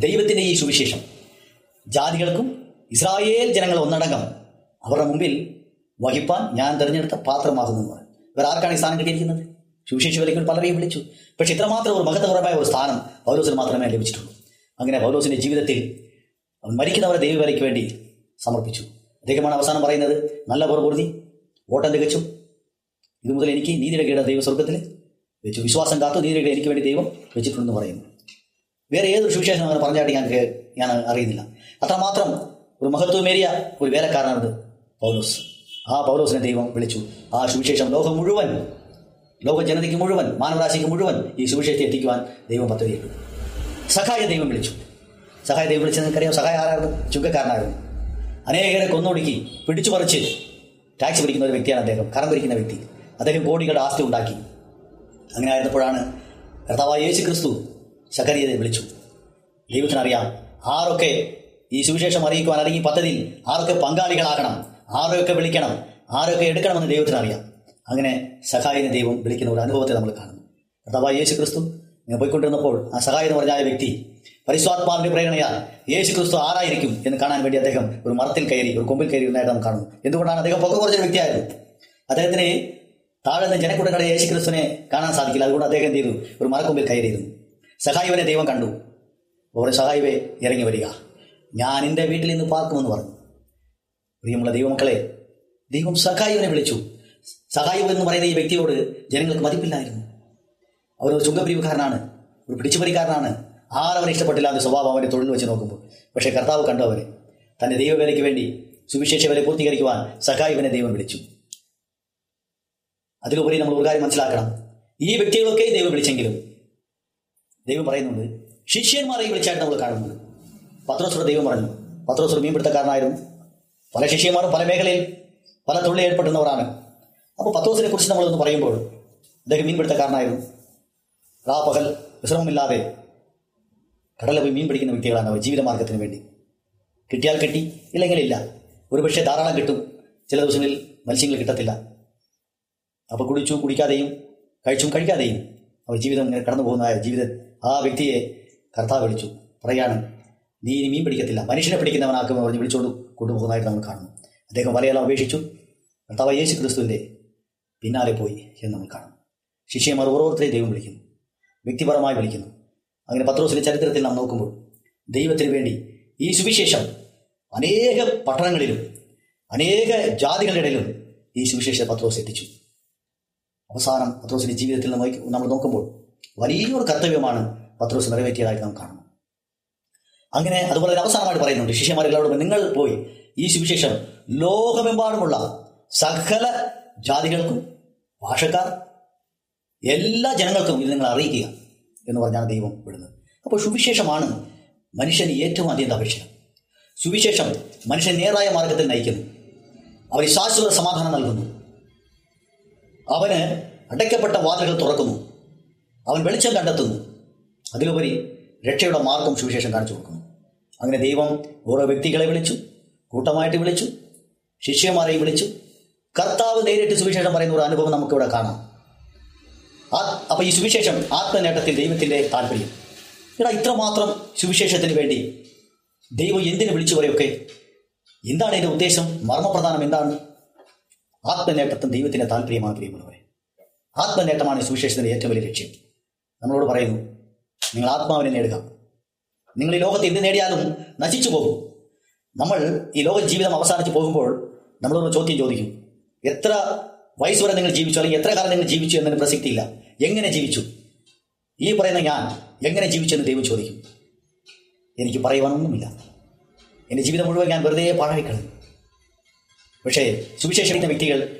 ദൈവത്തിന്റെ ഈ സുവിശേഷം. ജാതികൾക്കും ഇസ്രായേൽ ജനങ്ങൾ ഒന്നടങ്കം അവരുടെ മുമ്പിൽ വഹിപ്പാൻ ഞാൻ തിരഞ്ഞെടുത്ത പാത്രമാകുന്നു എന്ന് പറയും ഇവർ ആർക്കാണ് ഈ സ്ഥാനം കിട്ടിയിരിക്കുന്നത്? സുവിശേഷ വിലകൾ പലരെയും വിളിച്ചു. പക്ഷെ ഇത്രമാത്രം ഒരു മഹത്വപരമായ ഒരു സ്ഥാനം പൗലോസിന് മാത്രമേ ലഭിച്ചിട്ടുള്ളൂ. അങ്ങനെ പൗലോസിന്റെ ജീവിതത്തിൽ അവൻ മരിക്കുന്നവരെ ദൈവവേലയ്ക്ക് വേണ്ടി സമർപ്പിച്ചു. അദ്ദേഹമാണ് അവസാനം പറയുന്നത് നല്ല പുറപൂർത്തി ഓട്ടം തികച്ചു. ഇത് മുതൽ എനിക്ക് നീതിയുടെ കീട ദൈവ സ്വർഗത്തിൽ വെച്ചു. വിശ്വാസം കാത്തു നീതിയുടെ എനിക്ക് വേണ്ടി ദൈവം വെച്ചിട്ടുണ്ടെന്ന് പറയുന്നു. വേറെ ഏതൊരു സുവിശേഷം അങ്ങനെ പറഞ്ഞായിട്ട് ഞാൻ ഞാൻ അറിയുന്നില്ല. അത്രമാത്രം ഒരു മഹത്വമേറിയ ഒരു വേലക്കാരനാണ് പൗലോസ്. ആ പൗലോസിനെ ദൈവം വിളിച്ചു. ആ സുവിശേഷം ലോകം മുഴുവൻ ലോക ജനതയ്ക്ക് മുഴുവൻ മാനവരാശിക്ക് മുഴുവൻ ഈ സുവിശേഷത്തെ എത്തിക്കുവാൻ ദൈവം പദ്ധതിയിട്ടു സഹായ ദൈവം വിളിച്ചു. സഹായ ദൈവം വിളിച്ചത് നിങ്ങൾക്കറിയാം സഹായ ആരായിരുന്നു? ചുങ്കക്കാരനായിരുന്നു. അനേകരെ കൊന്നൊടുക്കി പിടിച്ചു പറിച്ച് ടാക്സ് പിടിക്കുന്ന ഒരു വ്യക്തിയാണ് അദ്ദേഹം. കറം പിടിക്കുന്ന വ്യക്തി. അദ്ദേഹം കോടികളുടെ ആസ്തി ഉണ്ടാക്കി. അങ്ങനെ ആയിരുന്നപ്പോഴാണ് കർത്താവായ യേശു ക്രിസ്തു ശകരിയെ വിളിച്ചു. ദൈവത്തിനറിയാം ആരൊക്കെ ഈ സുവിശേഷം അറിയിക്കുവാൻ അല്ലെങ്കിൽ പദ്ധതിയിൽ ആരൊക്കെ പങ്കാളികളാകണം. ആരൊക്കെ വിളിക്കണം. ആരൊക്കെ എടുക്കണമെന്ന് ദൈവത്തിനറിയാം. അങ്ങനെ സഹായിനെ ദൈവം വിളിക്കുന്ന ഒരു അനുഭവത്തെ നമ്മൾ കാണുന്നു. കർത്താവായ യേശു ക്രിസ്തു ഇങ്ങനെ പോയിക്കൊണ്ടിരുന്നപ്പോൾ ആ സഹായി എന്ന് പറഞ്ഞ വ്യക്തി പരിസ്വാത്മാവിന്റെ പ്രേരണയാൽ യേശു ക്രിസ്തു ആരായിരിക്കും എന്ന് കാണാൻ വേണ്ടി അദ്ദേഹം ഒരു മരത്തിൽ കയറി ഒരു കൊമ്പിൽ കയറി ഉണ്ടായിട്ട് കാണുന്നു. എന്തുകൊണ്ടാണ് അദ്ദേഹം പൊക്ക കുറഞ്ഞ വ്യക്തിയായിരുന്നു അദ്ദേഹത്തിന് താഴെ നിന്ന് ജനക്കൂട്ടങ്ങളുടെ യേശു ക്രിസ്തുവിനെ കാണാൻ സാധിക്കില്ല. അതുകൊണ്ട് അദ്ദേഹം എന്ത് ചെയ്തു? ഒരു മരക്കൊമ്പിൽ കയറിയിരുന്നു. സഹായിവനെ ദൈവം കണ്ടു. ഒരു സഹായിവെ ഇറങ്ങി വരിക. ഞാൻ എന്റെ വീട്ടിൽ നിന്ന് പാർക്കുമെന്ന് പറഞ്ഞു. പ്രിയമുള്ള ദൈവമക്കളെ ദൈവം സഹായിവനെ വിളിച്ചു. സഹായിവ് എന്ന് പറയുന്ന ഈ വ്യക്തിയോട് ജനങ്ങൾക്ക് മതിപ്പില്ലായിരുന്നു. അവരൊരു ചുങ്കപിരിവുകാരനാണ് ഒരു പിടിച്ചുപറിക്കാരനാണ്. ആരവരെ ഇഷ്ടപ്പെട്ടില്ല എന്ന സ്വഭാവം അവന്റെ തൊഴിൽ വെച്ച് നോക്കുമ്പോൾ. പക്ഷേ കർത്താവ് കണ്ടു അവരെ. തന്റെ ദൈവവേലയ്ക്ക് വേണ്ടി സുവിശേഷ വില പൂർത്തീകരിക്കുവാൻ സഹായുവിനെ ദൈവം വിളിച്ചു. അതിലുപരി നമ്മൾ ഒരു കാര്യം മനസ്സിലാക്കണം. ഈ വ്യക്തികളൊക്കെ ദൈവം വിളിച്ചെങ്കിലും ദൈവം പറയുന്നുണ്ട് ശിഷ്യന്മാരെയും വിളിച്ചായിട്ട് നമ്മൾ കാണുന്നത് പത്രോസുര ദൈവം പറഞ്ഞു പത്രോസുര മീൻപിടുത്തക്കാരനായിരുന്നു. പല ശിഷ്യന്മാരും പല മേഖലയിൽ പല തൊഴിൽ ഏർപ്പെടുന്നവരാണ് അപ്പോൾ പത്രോസിനെ കുറിച്ച് നമ്മളൊന്ന് പറയുമ്പോൾ അദ്ദേഹം മീൻപിടുത്തക്കാരനായിരുന്നു. റാ പകൽ വിശ്രമമില്ലാതെ കടലിൽ പോയി മീൻ പിടിക്കുന്ന വ്യക്തികളാണ് അവർ ജീവിതമാർഗത്തിന് വേണ്ടി. കിട്ടിയാൽ കിട്ടി ഇല്ലെങ്കിൽ ഇല്ല. ഒരുപക്ഷെ ധാരാളം കിട്ടും. ചില ദിവസങ്ങളിൽ മത്സ്യങ്ങൾ കിട്ടത്തില്ല. അപ്പോൾ കുടിച്ചു കുടിക്കാതെയും കഴിച്ചും കഴിക്കാതെയും അവർ ജീവിതം ഇങ്ങനെ കടന്നു പോകുന്ന ജീവിത ആ വ്യക്തിയെ കർത്താവ് വിളിച്ചു. പറയാണ് നീ ഇനി മീൻ പിടിക്കത്തില്ല. മനുഷ്യനെ പിടിക്കുന്നവനാക്കുമെന്ന് പറഞ്ഞ് വിളിച്ചുകൊണ്ട് കൊണ്ടുപോകുന്നതായിട്ട് നമ്മൾ കാണുന്നു. അദ്ദേഹം വലയെല്ലാം ഉപേക്ഷിച്ചു കർത്താവ് യേശു ക്രിസ്തുവിന്റെ പിന്നാലെ പോയി എന്ന് നമ്മൾ കാണും. ശിഷ്യന്മാർ ഓരോരുത്തരെയും ദൈവം വിളിക്കുന്നു വ്യക്തിപരമായി വിളിക്കുന്നു. അങ്ങനെ പത്രോസിന്റെ ചരിത്രത്തിൽ നാം നോക്കുമ്പോൾ ദൈവത്തിന് വേണ്ടി ഈ സുവിശേഷം അനേക പട്ടണങ്ങളിലും അനേക ജാതികളുടെ ഇടയിലും ഈ സുവിശേഷ പത്രോസ് എത്തിച്ചു. അവസാനം പത്രോസിന്റെ ജീവിതത്തിൽ നമ്മൾ നോക്കുമ്പോൾ വലിയൊരു കർത്തവ്യമാണ് പത്രോസ് നിറവേറ്റിയതായിട്ട് നാം കാണുന്നു. അങ്ങനെ അതുപോലെ തന്നെ അവസാനമായിട്ട് പറയുന്നുണ്ട് ശിഷ്യന്മാരെല്ലാവരും നിങ്ങൾ പോയി ഈ സുവിശേഷം ലോകമെമ്പാടുമുള്ള സകല ജാതികൾക്കും ഭാഷക്കാർ എല്ലാ ജനങ്ങൾക്കും ഇത് നിങ്ങൾ അറിയിക്കുക എന്ന് പറഞ്ഞാണ് ദൈവം വിടുന്നത്. അപ്പോൾ സുവിശേഷമാണ് മനുഷ്യന് ഏറ്റവും അപേക്ഷ സുവിശേഷം മനുഷ്യൻ നേരായ മാർഗത്തിൽ നയിക്കുന്നു. അവന് ശാശ്വത സമാധാനം നൽകുന്നു. അവന് അടയ്ക്കപ്പെട്ട വാതിലുകൾ തുറക്കുന്നു. അവൻ വെളിച്ചം കണ്ടെത്തുന്നു. അതിലുപരി രക്ഷയുടെ മാർഗം സുവിശേഷം കാണിച്ചു കൊടുക്കുന്നു. അങ്ങനെ ദൈവം ഓരോ വ്യക്തികളെ വിളിച്ചു കൂട്ടമായിട്ട് വിളിച്ചു ശിഷ്യന്മാരെയും വിളിച്ചു കർത്താവ് നേരിട്ട് സുവിശേഷം പറയുന്ന ഒരു അനുഭവം നമുക്കിവിടെ കാണാം. അപ്പൊ ഈ സുവിശേഷം ആത്മനേട്ടത്തിൽ ദൈവത്തിന്റെ താല്പര്യം. എടാ ഇത്രമാത്രം സുവിശേഷത്തിന് വേണ്ടി ദൈവം എന്തിനു വിളിച്ചു പറയൊക്കെ? എന്താണ് എന്റെ ഉദ്ദേശം? മർമ്മപ്രധാനം എന്താണ്? ആത്മനേട്ടത്തും ദൈവത്തിന്റെ താല്പര്യമാണ് പ്രിയമുള്ളവരെ. ആത്മനേട്ടമാണ് സുവിശേഷത്തിന്റെ ഏറ്റവും വലിയ ലക്ഷ്യം. നമ്മളോട് പറയുന്നു നിങ്ങൾ ആത്മാവിനെ നേടുക. നിങ്ങൾ ഈ ലോകത്ത് എന്ത് നേടിയാലും നശിച്ചു പോകും. നമ്മൾ ഈ ലോക ജീവിതം അവസാനിച്ച് പോകുമ്പോൾ നമ്മളൊരു ചോദ്യം ചോദിക്കും. എത്ര വയസ്സ് വരെ നിങ്ങൾ ജീവിച്ചു അല്ലെങ്കിൽ എത്ര കാലം നിങ്ങൾ ജീവിച്ചു എന്നതിന് പ്രസക്തിയില്ല. എങ്ങനെ ജീവിച്ചു? ഈ പറയുന്ന ഞാൻ എങ്ങനെ ജീവിച്ചു എന്ന് ദൈവം ചോദിക്കും. എനിക്ക് പറയുവാനൊന്നുമില്ല. എന്റെ ജീവിതം മുഴുവൻ ഞാൻ വെറുതെ പാഴായിക്കളഞ്ഞു പക്ഷേ സുവിശേഷിക്കുന്ന വ്യക്തികൾ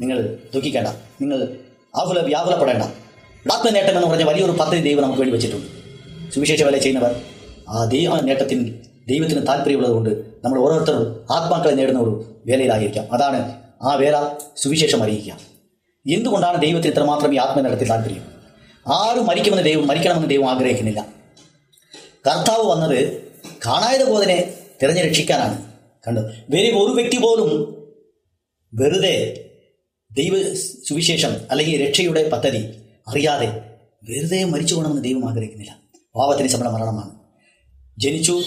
നിങ്ങൾ ദുഃഖിക്കേണ്ട. നിങ്ങൾ ആകുല വ്യാകുലപ്പെടേണ്ട. ആത്മനേട്ടം എന്ന് പറഞ്ഞ വലിയൊരു പദ്ധതി ദൈവം നമുക്ക് വേണ്ടി വെച്ചിട്ടുണ്ട്. സുവിശേഷ വേല ചെയ്യുന്നവർ ആ ദൈവ നേട്ടത്തിന് ദൈവത്തിന് താല്പര്യമുള്ളതുകൊണ്ട് നമ്മൾ ഓരോരുത്തരും ആത്മാക്കളെ നേടുന്ന ഒരു വേലയിലായിരിക്കാം അതാണ് ആ വേല സുവിശേഷം അറിയിക്കുക. എന്തുകൊണ്ടാണ് ദൈവത്തിന് ഇത്രമാത്രം ഈ ആത്മനേട്ടത്തിൽ താല്പര്യം? ആരും മരിക്കുമെന്ന് ദൈവം മരിക്കണമെന്ന് ദൈവം ആഗ്രഹിക്കുന്നില്ല. കർത്താവ് വന്നത് കാണായത് ബോധനെ തിരഞ്ഞു രക്ഷിക്കാനാണ്. കണ്ടു? വെറും ഒരു വ്യക്തി പോലും വെറുതെ ദൈവ സുവിശേഷം അല്ലെങ്കിൽ രക്ഷയുടെ പദ്ധതി അറിയാതെ വെറുതെ മരിച്ചു പോകണമെന്ന് ദൈവം ആഗ്രഹിക്കുന്നില്ല. പാവത്തിന് ശമ്പള മരണമാണ്. ജനിച്ചു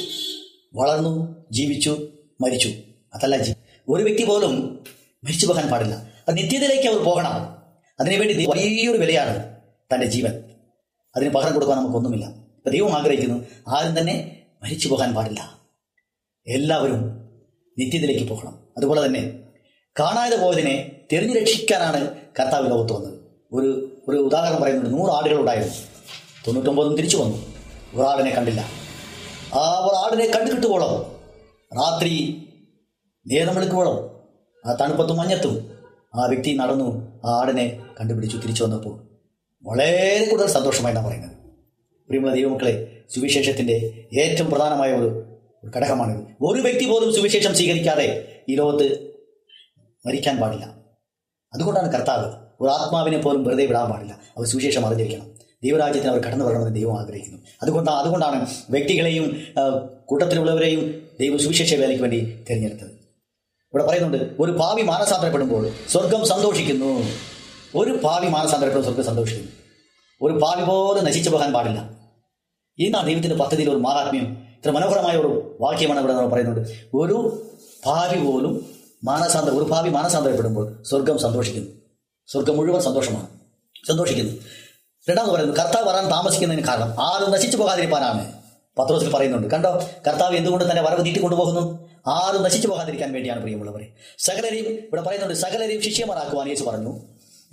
വളർന്നു ജീവിച്ചു മരിച്ചു. അതല്ല ഒരു വ്യക്തി പോലും മരിച്ചു പോകാൻ പാടില്ല. അത് നിത്യതയിലേക്ക് അവർ പോകണം. അതിനുവേണ്ടി വലിയൊരു വിലയാണ് തന്റെ ജീവൻ. അതിന് പകരം കൊടുക്കാൻ നമുക്കൊന്നുമില്ല. ഇപ്പം ദൈവം ആഗ്രഹിക്കുന്നു ആരും തന്നെ മരിച്ചു പോകാൻ പാടില്ല. എല്ലാവരും നിത്യത്തിലേക്ക് പോകണം. അതുപോലെ തന്നെ കാണാതെ പോയതിനെ തിരഞ്ഞു രക്ഷിക്കാനാണ് കർത്താവ് ലോകത്ത് വന്നത്. ഒരു ഒരു ഉദാഹരണം പറയുന്നുണ്ട്. നൂറ് ആടുകളുണ്ടായിരുന്നു തൊണ്ണൂറ്റൊമ്പതും തിരിച്ചു വന്നു. ഒരാടിനെ കണ്ടില്ല. ആ ഒരാടിനെ കണ്ടു കിട്ടുവോളം രാത്രി നേരം വെളുക്കുവോളം ആ തണുപ്പത്തും മഞ്ഞത്തും ആ വ്യക്തി നടന്നു ആ ആടിനെ കണ്ടുപിടിച്ചു തിരിച്ചു വന്നപ്പോൾ വളരെ കൂടുതൽ സന്തോഷമായി സന്തോഷമായിട്ടാണ് പറയുന്നത്. പ്രിയമുള്ള ദൈവമക്കളെ സുവിശേഷത്തിന്റെ ഏറ്റവും പ്രധാനമായ ഒരു ഘടകമാണിത്. ഒരു വ്യക്തി പോലും സുവിശേഷം സ്വീകരിക്കാതെ ഈ ലോകത്ത് മരിക്കാൻ പാടില്ല. അതുകൊണ്ടാണ് കർത്താവ് ഒരു ആത്മാവിനെ പോലും വെറുതെ വിടാൻ പാടില്ല. അവർ സുവിശേഷം അറിഞ്ഞിരിക്കണം. ദൈവരാജ്യത്തിന് അവർ കടന്നു വരണമെന്ന് ദൈവം ആഗ്രഹിക്കുന്നു. അതുകൊണ്ടാണ് അതുകൊണ്ടാണ് വ്യക്തികളെയും കൂട്ടത്തിലുള്ളവരെയും ദൈവം സുവിശേഷ വേലയ്ക്ക് വേണ്ടി തിരഞ്ഞെടുത്തത്. ഇവിടെ പറയുന്നുണ്ട് ഒരു പാവി മാനസാന്തരപ്പെടുമ്പോൾ സ്വർഗം സന്തോഷിക്കുന്നു. ഒരു പാവി മാനസാന്തരപ്പെടുമ്പോൾ സ്വർഗം സന്തോഷിക്കുന്നു. ഒരു പാവി പോലെ നശിച്ചു പോകാൻ പാടില്ല. ഇതാണ് ദൈവത്തിന്റെ പദ്ധതിയിൽ ഒരു മാഹാത്മ്യം ഇത്ര മനോഹരമായ ഒരു വാക്യമാണ് ഇവിടെ നമ്മൾ പറയുന്നത്. ഒരു ഭാവി പോലും മാനസാന്തര ഒരു ഭാവി മാനസാന്തരപ്പെടുമ്പോൾ സ്വർഗം സന്തോഷിക്കുന്നു. സ്വർഗം മുഴുവൻ സന്തോഷമാണ്. സന്തോഷിക്കുന്നു. രണ്ടാമത് പറയുന്നത് കർത്താവ് വരാൻ താമസിക്കുന്നതിന് കാരണം ആരും നശിച്ചു പോകാതിരിക്കാനാണ് പത്രോസിൽ പറയുന്നുണ്ട്. കണ്ടോ? കർത്താവ് എന്തുകൊണ്ട് തന്നെ വരവ് നീട്ടി കൊണ്ടുപോകുന്നു? ആരും നശിച്ചു പോകാതിരിക്കാൻ വേണ്ടിയാണ് പ്രിയമുള്ളവരെ. സകലരെയും ഇവിടെ പറയുന്നുണ്ട് സകലരെയും ശിഷ്യന്മാരാക്കുവാൻ യേശു പറഞ്ഞു.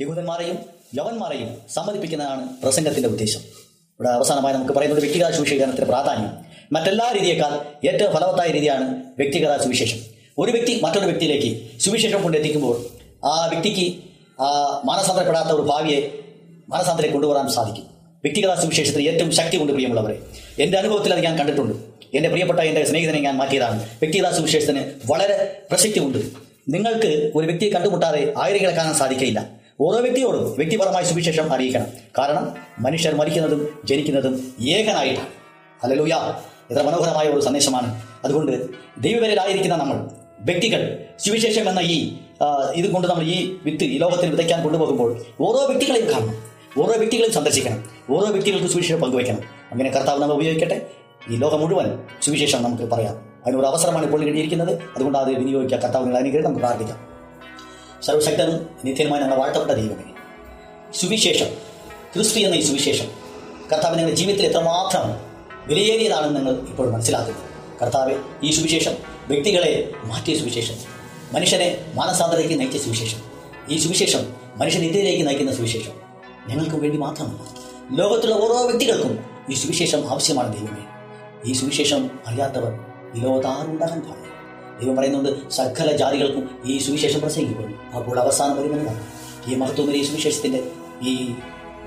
യഹൂദന്മാരെയും യവന്മാരെയും സമ്മതിപ്പിക്കുന്നതാണ് പ്രസംഗത്തിന്റെ ഉദ്ദേശം. ഇവിടെ അവസാനമായി നമുക്ക് പറയുന്നത് വ്യക്തിഗത സുവിശേഷത്തിന്റെ പ്രാധാന്യം. മറ്റെല്ലാ രീതിയേക്കാൾ ഏറ്റവും ഫലവത്തായ രീതിയാണ് വ്യക്തിഗത സുവിശേഷം. ഒരു വ്യക്തി മറ്റൊരു വ്യക്തിയിലേക്ക് സുവിശേഷം കൊണ്ടെത്തിക്കുമ്പോൾ ആ വ്യക്തിക്ക് ആ മാനസാന്തരപ്പെടാത്ത ഒരു ഭാവിയെ മാനസാന്തരം കൊണ്ടുവരാൻ സാധിക്കും. വ്യക്തിഗത സുവിശേഷത്തിൽ ഏറ്റവും ശക്തി കൊണ്ട് പ്രിയമുള്ളവരെ എന്റെ അനുഭവത്തിൽ അത് ഞാൻ കണ്ടിട്ടുണ്ട്. എന്റെ പ്രിയപ്പെട്ട എന്റെ സ്നേഹിതനെ ഞാൻ മാറ്റിയതാണ്. വ്യക്തിഗത സുവിശേഷത്തിന് വളരെ പ്രസക്തി ഉണ്ട് നിങ്ങൾക്ക് ഒരു വ്യക്തിയെ കണ്ടുമുട്ടാതെ ആയിരങ്ങളെ കാണാൻ സാധിക്കില്ല ഓരോ വ്യക്തിയോടും വ്യക്തിപരമായ സുവിശേഷം അറിയിക്കണം. കാരണം മനുഷ്യർ മരിക്കുന്നതും ജനിക്കുന്നതും ഏകനായിട്ടാണ്. അല്ലലൂയ എത്ര മനോഹരമായ ഒരു സന്ദേശമാണ്. അതുകൊണ്ട് ദൈവവരിലായിരിക്കുന്ന നമ്മൾ വ്യക്തികൾ സുവിശേഷം എന്ന ഈ ഇത് കൊണ്ട് നമ്മൾ ഈ വിത്ത് ഈ ലോകത്തിൽ വിതയ്ക്കാൻ കൊണ്ടുപോകുമ്പോൾ ഓരോ വ്യക്തികളെയും കാണണം. ഓരോ വ്യക്തികളും സന്ദർശിക്കണം. ഓരോ വ്യക്തികൾക്ക് സുവിശേഷം പങ്കുവയ്ക്കണം. അങ്ങനെ കർത്താവ് നമ്മൾ ഉപയോഗിക്കട്ടെ? ഈ ലോകം മുഴുവൻ സുവിശേഷം നമുക്ക് പറയാം. അതിനൊരു അവസരമാണ് ഇപ്പോൾ കിട്ടിയിരിക്കുന്നത്. അതുകൊണ്ട് അത് വിനിയോഗിക്കുക കർത്താവ് നിങ്ങൾ അനുഗ്രഹം നമുക്ക് പ്രാർത്ഥിക്കാം. സർവശക്തനും നിത്യനുമായി ഞങ്ങൾ വാഴ്ത്തപ്പെട്ട ദൈവമേ സുവിശേഷം ക്രിസ്തു എന്ന ഈ സുവിശേഷം കർത്താവ് നിങ്ങളുടെ ജീവിതത്തിൽ എത്രമാത്രം വിലയേറിയതാണെന്ന് നിങ്ങൾ ഇപ്പോൾ മനസ്സിലാക്കുന്നു. കർത്താവ് ഈ സുവിശേഷം വ്യക്തികളെ മാറ്റിയ സുവിശേഷം മനുഷ്യനെ മാനസാന്തരയ്ക്ക് നയിച്ച സുവിശേഷം ഈ സുവിശേഷം മനുഷ്യനെ ഇന്ത്യയിലേക്ക് നയിക്കുന്ന സുവിശേഷം ഞങ്ങൾക്ക് വേണ്ടി മാത്രമല്ല ലോകത്തിലെ ഓരോ വ്യക്തികൾക്കും ഈ സുവിശേഷം ആവശ്യമാണ് ദൈവമേ. ഈ സുവിശേഷം അറിയാത്തവർ ഈ ലോകത്താറുണ്ടാകാൻ പാടില്ല. ദൈവം പറയുന്നുണ്ട് സകല ജാതികൾക്കും ഈ സുവിശേഷം പ്രസംഗിക്കപ്പെടും. അപ്പോൾ അവസാനം വരുമെന്നതാണ് ഈ മഹത്വം ഈ സുവിശേഷത്തിന്റെ ഈ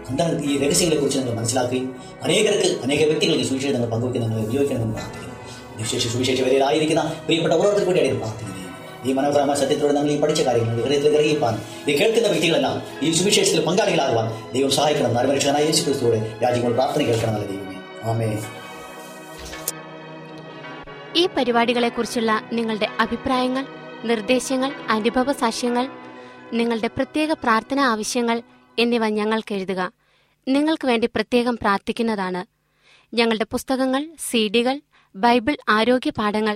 എന്താണ് ഈ രഹസ്യങ്ങളെ കുറിച്ച് നിങ്ങൾ മനസ്സിലാക്കുകയും അനേകർക്ക് അനേക വ്യക്തികൾക്ക് സുവിശേഷം നിങ്ങൾ പങ്കുവയ്ക്കുന്ന നിങ്ങൾ ഉപയോഗിക്കണമെന്ന് പ്രാർത്ഥിക്കുന്നു. സുവിശേഷം സുവിശേഷ വരയിലായിരിക്കുന്ന പ്രിയപ്പെട്ട ഓരോരുത്തർക്ക് വേണ്ടിയാണ് ഈ മനോഹരമായ സത്യത്തോടെ നമ്മൾ ഈ പഠിച്ച കാര്യങ്ങൾ ഹൃദയത്തിൽ ഗ്രഹിപ്പാൻ ഈ കേൾക്കുന്ന വ്യക്തികളെല്ലാം ഈ സുവിശേഷത്തിൽ പങ്കാളികളാകുവാൻ ദൈവം സഹായിക്കണം. നരമനുഷ്യനായ യേശു ക്രിസ്തുവിടെ രാജ്യങ്ങൾ പ്രാർത്ഥന കേൾക്കണം നല്ല ദൈവമേ. ആമേ ഈ പരിപാടികളെക്കുറിച്ചുള്ള നിങ്ങളുടെ അഭിപ്രായങ്ങൾ നിർദ്ദേശങ്ങൾ അനുഭവ സാക്ഷ്യങ്ങൾ നിങ്ങളുടെ പ്രത്യേക പ്രാർത്ഥന ആവശ്യങ്ങൾ എന്നിവ ഞങ്ങൾക്ക് എഴുതുക. നിങ്ങൾക്ക് വേണ്ടി പ്രത്യേകം പ്രാർത്ഥിക്കുന്നതാണ് ഞങ്ങളുടെ പുസ്തകങ്ങൾ സീഡികൾ ബൈബിൾ ആരോഗ്യ പാഠങ്ങൾ